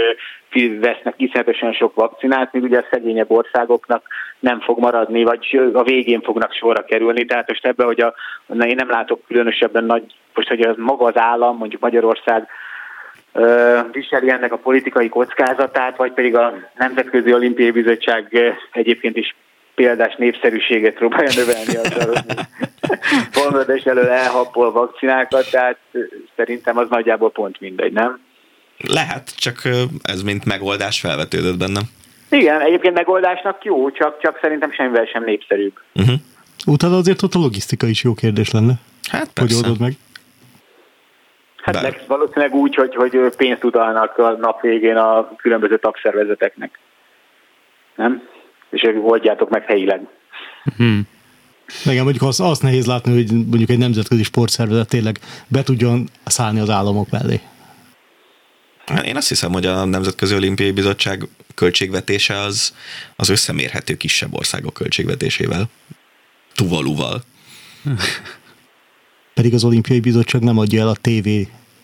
vesznek iszonyatosan sok vakcinát, míg ugye a szegényebb országoknak nem fog maradni, vagy a végén fognak sorra kerülni. Tehát most ebben, hogy a, én nem látok különösebben nagy, most hogy az maga az állam, mondjuk Magyarország viseli ennek a politikai kockázatát, vagy pedig a Nemzetközi Olimpiai Bizottság egyébként is példás népszerűséget próbálja növelni az Bangladesh elől elhappol vakcinákat, tehát szerintem az nagyjából pont mindegy, nem? Lehet, csak ez mint megoldás felvetődött bennem. Igen, egyébként megoldásnak jó, csak, csak szerintem semmivel sem népszerűbb. Uh-huh. Utána azért ott a logisztika is jó kérdés lenne. Hát persze. Hogy oldod meg? Hát meg valószínűleg úgy, hogy, hogy pénzt utalnak a nap végén a különböző tagszervezeteknek. Nem? És oldjátok meg helyileg. Hmm. Igen, mondjuk azt, azt nehéz látni, hogy mondjuk egy nemzetközi sportszervezet tényleg be tudjon szállni az államok mellé. Hát én azt hiszem, hogy a Nemzetközi Olimpiai Bizottság költségvetése az, az összemérhető kisebb országok költségvetésével. Tuvaluval. Pedig az Olimpiai Bizottság nem adja el a TV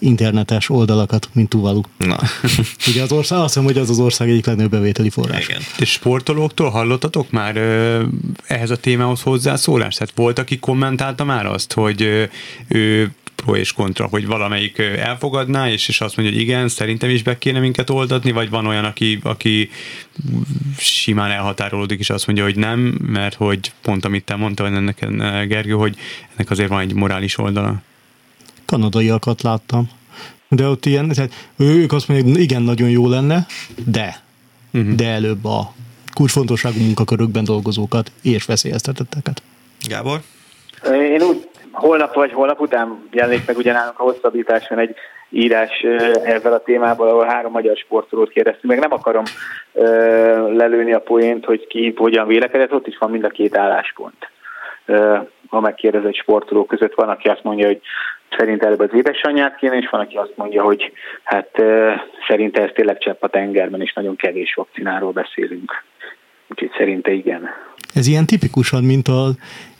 internetes oldalakat, mint Tuvalu. Na. Ugye az ország, azt hiszem, hogy az az ország egyik legnagyobb bevételi forrás. Igen. És sportolóktól hallottatok már ö, ehhez a témához hozzászólást? Tehát volt, aki kommentálta már azt, hogy ö, ő pro és kontra, hogy valamelyik elfogadná, és, és azt mondja, hogy igen, szerintem is be kéne minket oldatni, vagy van olyan, aki, aki simán elhatárolódik, és azt mondja, hogy nem, mert hogy pont amit te mondtál ennek, Gergő, hogy ennek azért van egy morális oldala. Kanadaiakat láttam. De ott ilyen, tehát ők azt mondják, hogy igen, nagyon jó lenne, de, uh-huh. de előbb a kulcsfontosságú munkakörökben dolgozókat és veszélyeztetetteket. Gábor? Én úgy holnap vagy holnap után jelenik meg ugyanállam a hosszabbításon egy írás ezzel a témával, ahol három magyar sportolót kérdeztünk. Meg nem akarom ö, lelőni a poént, hogy ki hogyan vélekedett, ott is van mind a két álláspont. Ö, a megkérdezett sportolók között van, aki azt mondja, hogy szerint előbb az édesanyját kéne, és van, aki azt mondja, hogy hát ö, szerinte ez tényleg csepp a tengerben, és nagyon kevés vakcináról beszélünk. Úgyhogy szerinte igen. Ez ilyen tipikusan, mint a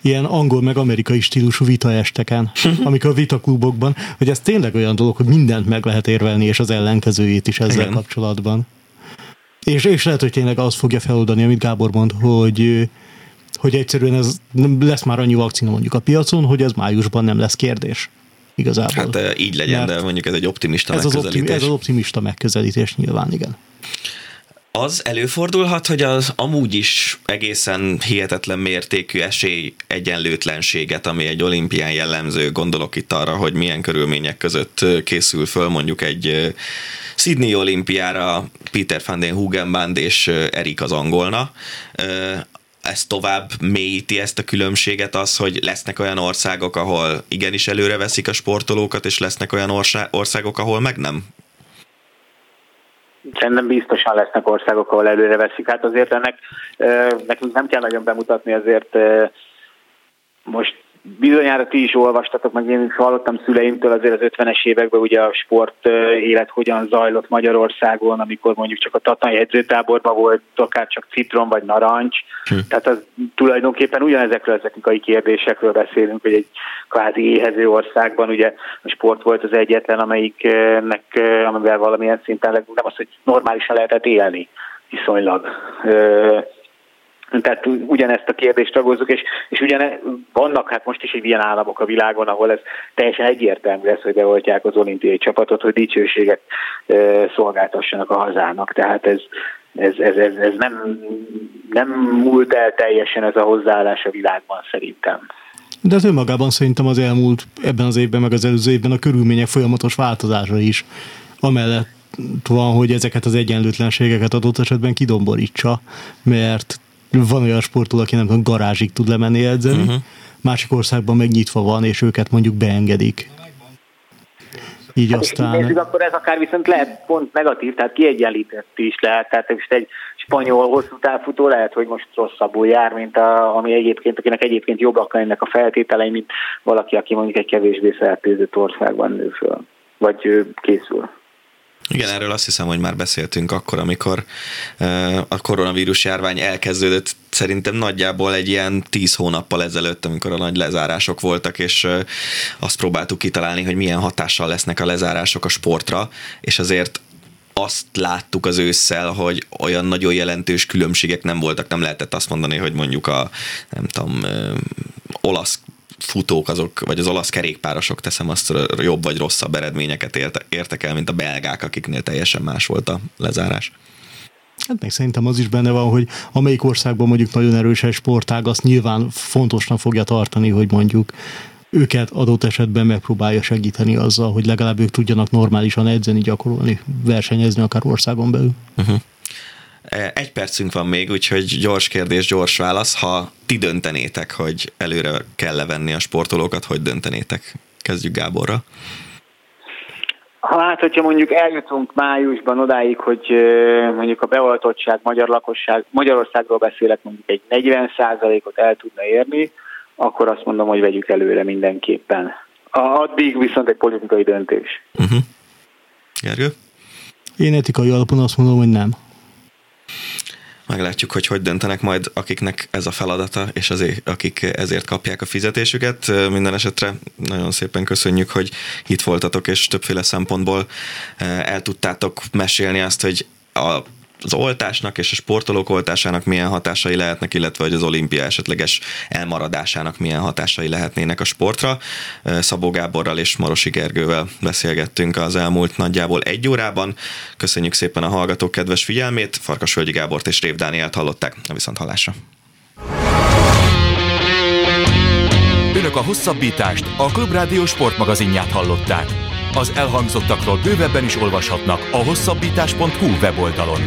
ilyen angol meg amerikai stílusú vitaesteken, amikor a vitaklubokban, hogy ez tényleg olyan dolog, hogy mindent meg lehet érvelni, és az ellenkezőjét is ezzel Igen. kapcsolatban. És, és lehet, hogy tényleg azt fogja feloldani, amit Gábor mond, hogy hogy egyszerűen ez lesz már annyi vakcina mondjuk a piacon, hogy ez májusban nem lesz kérdés. Igazából. Hát így legyen, Mert de mondjuk ez egy optimista ez megközelítés. Az optim, ez az optimista megközelítés nyilván, igen. Az előfordulhat, hogy az amúgy is egészen hihetetlen mértékű esély egyenlőtlenséget, ami egy olimpián jellemző, gondolok itt arra, hogy milyen körülmények között készül föl mondjuk egy Sydney olimpiára Peter van den Hugenband és Erik az angolna, ez tovább mélyíti ezt a különbséget az, hogy lesznek olyan országok, ahol igenis előre veszik a sportolókat, és lesznek olyan országok, ahol meg nem? Szerintem biztosan lesznek országok, ahol előre veszik. Hát azért ennek nekünk nem kell nagyon bemutatni, azért most Bizonyára ti is olvastatok, meg én is hallottam szüleimtől azért az 50-es években ugye a sport élet hogyan zajlott Magyarországon, amikor mondjuk csak a Tatnai edzőtáborban volt, akár csak citrom vagy narancs. Hm. Tehát az tulajdonképpen ugyanezekről az etikai kérdésekről beszélünk, hogy egy kvázi éhező országban ugye a sport volt az egyetlen, amelyiknek, amivel valamilyen szinten nem az, hogy normálisan lehetett élni viszonylag tehát ugyanezt a kérdést ragozzuk, és, és ugyane, vannak hát most is egy ilyen államok a világon, ahol ez teljesen egyértelmű lesz, hogy beoltják az olimpiai csapatot, hogy dicsőséget e, szolgáltassanak a hazának. Tehát ez, ez, ez, ez, ez nem, nem múlt el teljesen ez a hozzáállás a világban szerintem. De ez önmagában szerintem az elmúlt ebben az évben, meg az előző évben a körülmények folyamatos változása is, amellett van, hogy ezeket az egyenlőtlenségeket adott esetben kidomborítsa, mert van olyan sportoló, aki nem tudom, garázsig tud lemenni edzeni, uh-huh. másik országban megnyitva van, és őket mondjuk beengedik. Így hát aztán... Nézzük, akkor ez akár viszont lehet pont negatív, tehát kiegyenlített is lehet. Tehát most egy spanyol hosszú távfutó lehet, hogy most rosszabbul jár, mint a, ami egyébként, akinek egyébként jobbak lennek a feltételei, mint valaki, aki mondjuk egy kevésbé fertőzött országban nő föl, vagy készül. Igen, erről azt hiszem, hogy már beszéltünk akkor, amikor a koronavírus járvány elkezdődött, szerintem nagyjából egy ilyen tíz hónappal ezelőtt, amikor a nagy lezárások voltak, és azt próbáltuk kitalálni, hogy milyen hatással lesznek a lezárások a sportra, és azért azt láttuk az ősszel, hogy olyan nagyon jelentős különbségek nem voltak, nem lehetett azt mondani, hogy mondjuk a nem tudom, olasz futók azok, vagy az olasz kerékpárosok teszem azt jobb vagy rosszabb eredményeket értek el, mint a belgák, akiknél teljesen más volt a lezárás. Hát meg szerintem az is benne van, hogy amelyik országban mondjuk nagyon erős egy sportág, azt nyilván fontosnak fogja tartani, hogy mondjuk őket adott esetben megpróbálja segíteni azzal, hogy legalább ők tudjanak normálisan edzeni, gyakorolni, versenyezni akár országon belül. Uh-huh. Egy percünk van még, úgyhogy gyors kérdés, gyors válasz. Ha ti döntenétek, hogy előre kell levenni a sportolókat, hogy döntenétek? Kezdjük Gáborra. Hát, hogyha mondjuk eljutunk májusban odáig, hogy mondjuk a beoltottság magyar lakosság, Magyarországról beszélek, mondjuk egy 40%-ot el tudna érni, akkor azt mondom, hogy vegyük előre mindenképpen. Addig viszont egy politikai döntés. Uh-huh. Gergő? Én etikai alapon azt mondom, hogy nem. Meglátjuk, hogy hogy döntenek majd, akiknek ez a feladata, és azért, akik ezért kapják a fizetésüket. Minden esetre nagyon szépen köszönjük, hogy itt voltatok, és többféle szempontból el tudtátok mesélni azt, hogy a az oltásnak és a sportolók oltásának milyen hatásai lehetnek, illetve hogy az olimpia esetleges elmaradásának milyen hatásai lehetnének a sportra. Szabó Gáborral és Marosi Gergővel beszélgettünk az elmúlt nagyjából egy órában. Köszönjük szépen a hallgatók kedves figyelmét. Farkas Völgyi Gábort és Rév Dánielt hallották. A viszont hallásra. Önök a hosszabbítást, a Klubrádió sportmagazinját hallották. Az elhangzottakról bővebben is olvashatnak a hosszabbítás.hu weboldalon.